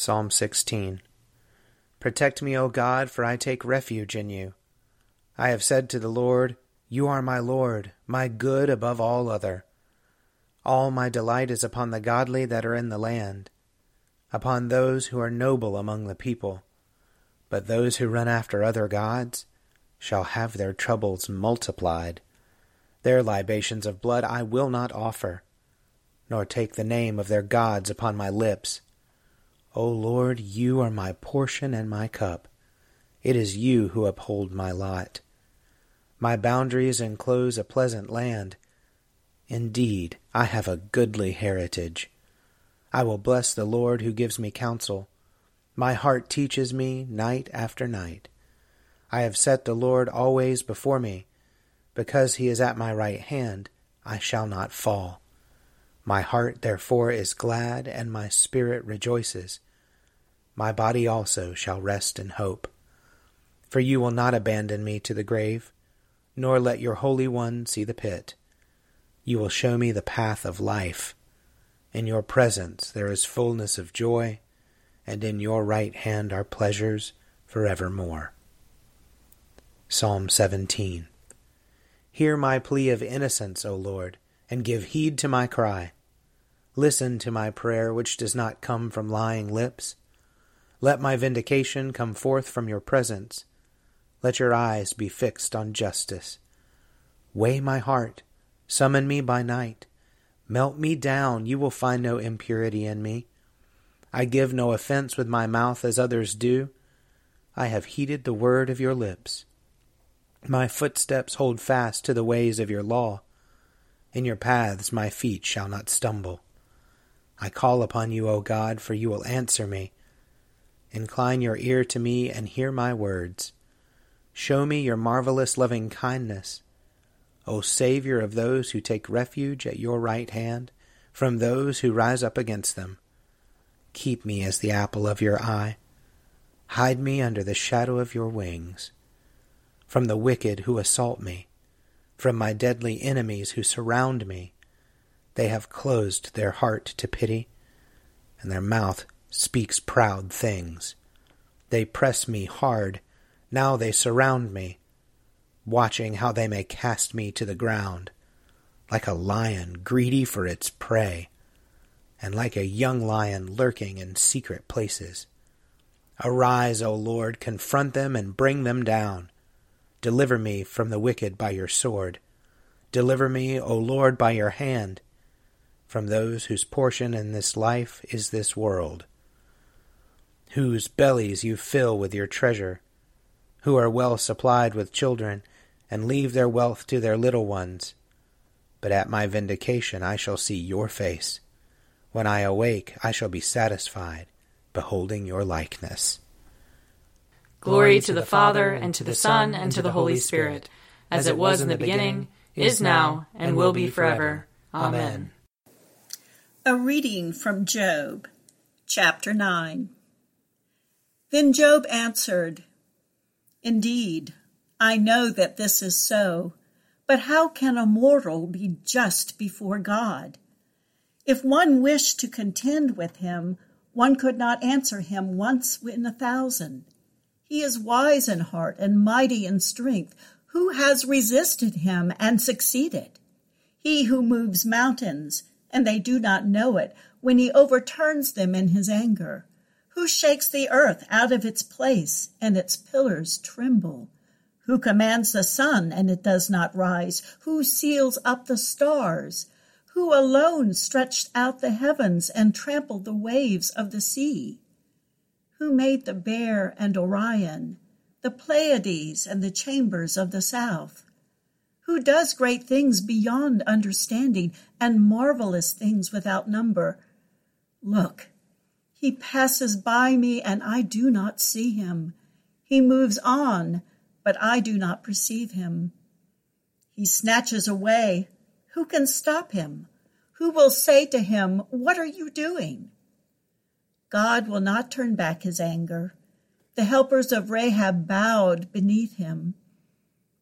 Psalm 16 Protect me, O God, for I take refuge in you. I have said to the Lord, You are my Lord, my good above all other. All my delight is upon the godly that are in the land upon those who are noble among the people. But those who run after other gods shall have their troubles multiplied. Their libations of blood I will not offer, nor take the name of their gods upon my lips. O Lord, you are my portion and my cup. It is you who uphold my lot. My boundaries enclose a pleasant land. Indeed, I have a goodly heritage. I will bless the Lord who gives me counsel. My heart teaches me night after night. I have set the Lord always before me. Because he is at my right hand, I shall not fall. My heart therefore is glad, and my spirit rejoices. My body also shall rest in hope. For you will not abandon me to the grave, nor let your Holy One see the pit. You will show me the path of life. In your presence there is fullness of joy, and in your right hand are pleasures forevermore. Psalm 17 Hear my plea of innocence, O Lord, and give heed to my cry. Listen to my prayer, which does not come from lying lips. Let my vindication come forth from your presence. Let your eyes be fixed on justice. Weigh my heart, summon me by night Melt me down, you will find no impurity in me. I give no offense with my mouth as others do. I have heeded the word of your lips. My footsteps hold fast to the ways of your law. In your paths my feet shall not stumble. I call upon you, O God, for you will answer me. Incline your ear to me and hear my words. Show me your marvelous loving kindness O Saviour of those who take refuge at your right hand from those who rise up against them. Keep me as the apple of your eye. Hide me under the shadow of your wings. From the wicked who assault me, from my deadly enemies who surround me, they have closed their heart to pity, and their mouth speaks proud things. They press me hard, now they surround me watching how they may cast me to the ground, like a lion greedy for its prey, and like a young lion lurking in secret places. Arise, O Lord, confront them and bring them down. Deliver me from the wicked by your sword. Deliver me, O Lord, by your hand, from those whose portion in this life is this world, whose bellies you fill with your treasure, who are well supplied with children, and leave their wealth to their little ones. But at my vindication I shall see your face. When I awake, I shall be satisfied, beholding your likeness. Glory to the Father, and to the Son, and to the Holy Spirit, as it was in the beginning, is now, and will be forever. Amen. A reading from Job, chapter 9. Then Job answered, Indeed, I know that this is so, but how can a mortal be just before God? If one wished to contend with him, one could not answer him once in a thousand. He is wise in heart and mighty in strength. Who has resisted him and succeeded? He who moves mountains, and they do not know it, when he overturns them in his anger. Who shakes the earth out of its place, and its pillars tremble? Who commands the sun, and it does not rise? Who seals up the stars? Who alone stretched out the heavens and trampled the waves of the sea? Who made the bear and Orion, the Pleiades and the chambers of the south? Who does great things beyond understanding and marvelous things without number? Look, he passes by me and I do not see him. He moves on, but I do not perceive him. He snatches away. Who can stop him? Who will say to him, What are you doing? God will not turn back his anger. The helpers of Rahab bowed beneath him.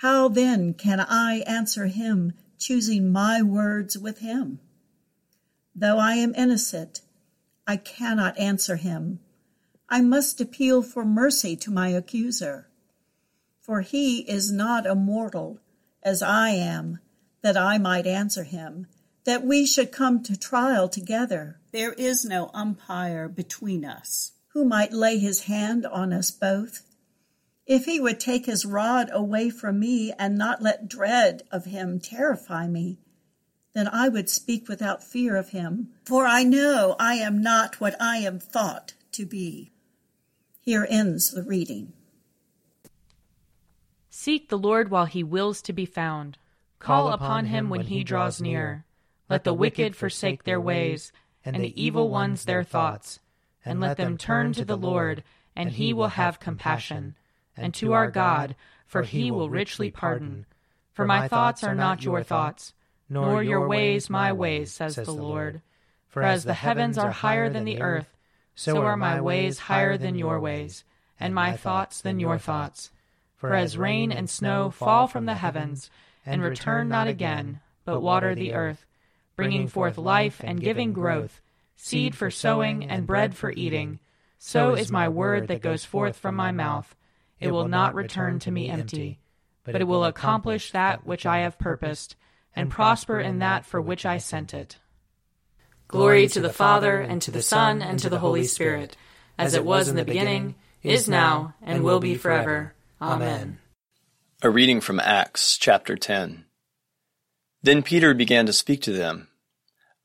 How then can I answer him, choosing my words with him? Though I am innocent, I cannot answer him. I must appeal for mercy to my accuser. For he is not a mortal, as I am, that I might answer him, that we should come to trial together. There is no umpire between us, who might lay his hand on us both. If he would take his rod away from me and not let dread of him terrify me, then I would speak without fear of him, for I know I am not what I am thought to be. Here ends the reading. Seek the Lord while he wills to be found. Call upon him when he draws near. Let the wicked forsake their ways, and the evil ones their thoughts. And let them turn to the Lord, and he will have compassion, and to our God, for he will richly pardon. For my thoughts are not your thoughts nor your ways my ways, says the Lord. For as the heavens are higher than the earth, so are my ways higher than your ways, and my thoughts than your thoughts. For as rain and snow fall from the heavens, and return not again, but water the earth, bringing forth life and giving growth, seed for sowing and bread for eating, so is my word that goes forth from my mouth. It will not return to me empty, but it will accomplish that which I have purposed and prosper in that for which I sent it. Glory to the Father, and to the Son, and to the Holy Spirit, as it was in the beginning, is now, and will be forever. Amen. A reading from Acts chapter 10. Then Peter began to speak to them.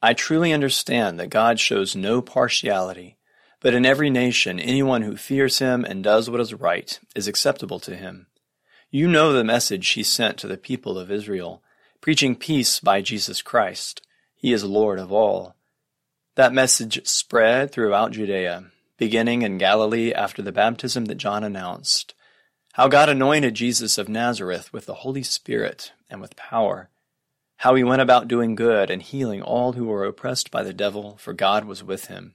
I truly understand that God shows no partiality, but in every nation anyone who fears him and does what is right is acceptable to him. You know the message he sent to the people of Israel preaching peace by Jesus Christ. He is Lord of all. That message spread throughout Judea, beginning in Galilee after the baptism that John announced. How God anointed Jesus of Nazareth with the Holy Spirit and with power. How he went about doing good and healing all who were oppressed by the devil, for God was with him.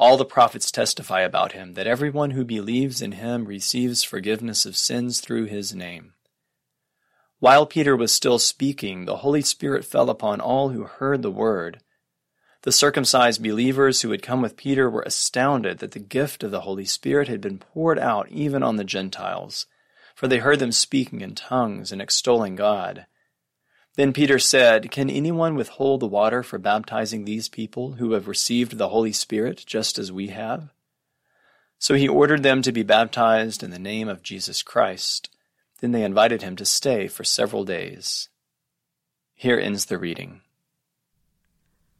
All the prophets testify about him that everyone who believes in him receives forgiveness of sins through his name. While Peter was still speaking, the Holy Spirit fell upon all who heard the word. The circumcised believers who had come with Peter were astounded that the gift of the Holy Spirit had been poured out even on the Gentiles, for they heard them speaking in tongues and extolling God. Then Peter said, Can anyone withhold the water for baptizing these people who have received the Holy Spirit just as we have? So he ordered them to be baptized in the name of Jesus Christ. Then they invited him to stay for several days. Here ends the reading.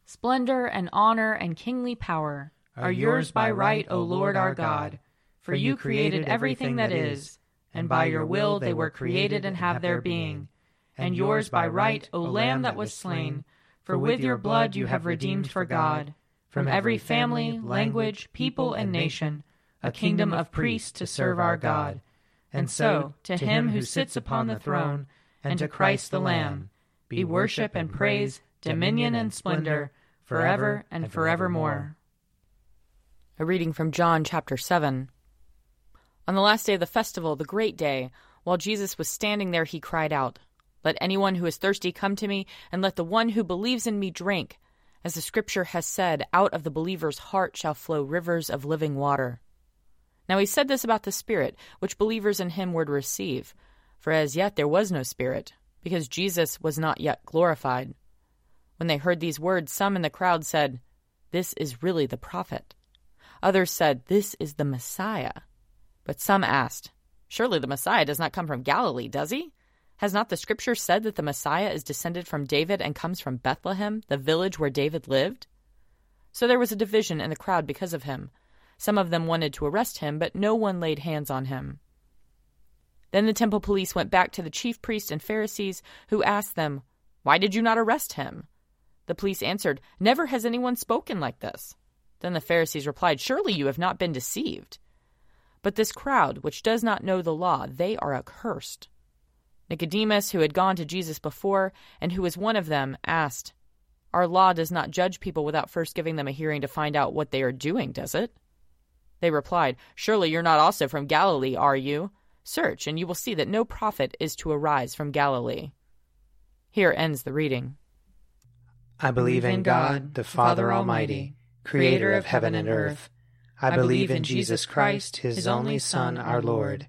Splendor and honor and kingly power are yours by right, O Lord our God, for you created everything that is, and by your will they were created and have their being. And yours by right, O Lamb that was slain, for with your blood you have redeemed for God, from every family, language, people, and nation, a kingdom of priests to serve our God. And so, to him who sits upon the throne, and to Christ the Lamb, be worship and praise, dominion and splendor, forever and forevermore. A reading from John chapter 7. On the last day of the festival, the great day, while Jesus was standing there, he cried out, Let anyone who is thirsty come to me, and let the one who believes in me drink. As the scripture has said, out of the believer's heart shall flow rivers of living water. Now he said this about the Spirit, which believers in him were to receive. For as yet there was no Spirit, because Jesus was not yet glorified. When they heard these words, some in the crowd said, This is really the prophet. Others said, This is the Messiah. But some asked, Surely the Messiah does not come from Galilee, does he? Has not the Scripture said that the Messiah is descended from David and comes from Bethlehem, the village where David lived? So there was a division in the crowd because of him. Some of them wanted to arrest him, but no one laid hands on him. Then the temple police went back to the chief priests and Pharisees, who asked them, Why did you not arrest him? The police answered, Never has anyone spoken like this. Then the Pharisees replied, Surely you have not been deceived. But this crowd, which does not know the law, they are accursed. Nicodemus, who had gone to Jesus before, and who was one of them, asked, Our law does not judge people without first giving them a hearing to find out what they are doing, does it? They replied, Surely you're not also from Galilee, are you? Search, and you will see that no prophet is to arise from Galilee. Here ends the reading. I believe in God, the Father Almighty, creator of heaven and earth. I believe in Jesus Christ, his only Son, our Lord.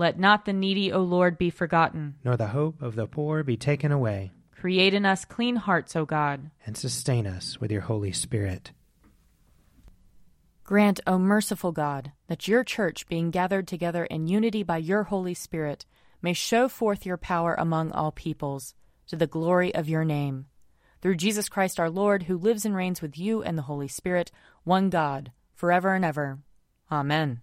Let not the needy, O Lord, be forgotten. Nor the hope of the poor be taken away. Create in us clean hearts, O God. And sustain us with your Holy Spirit. Grant, O merciful God, that your church, being gathered together in unity by your Holy Spirit, may show forth your power among all peoples, to the glory of your name. Through Jesus Christ our Lord, who lives and reigns with you and the Holy Spirit, one God, forever and ever. Amen.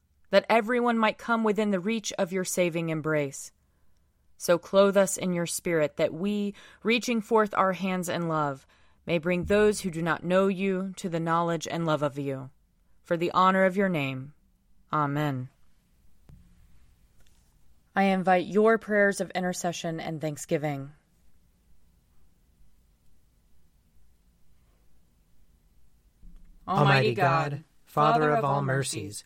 that everyone might come within the reach of your saving embrace. So clothe us in your spirit, that we, reaching forth our hands in love, may bring those who do not know you to the knowledge and love of you. For the honor of your name. Amen. I invite your prayers of intercession and thanksgiving. Almighty God, Father of all mercies,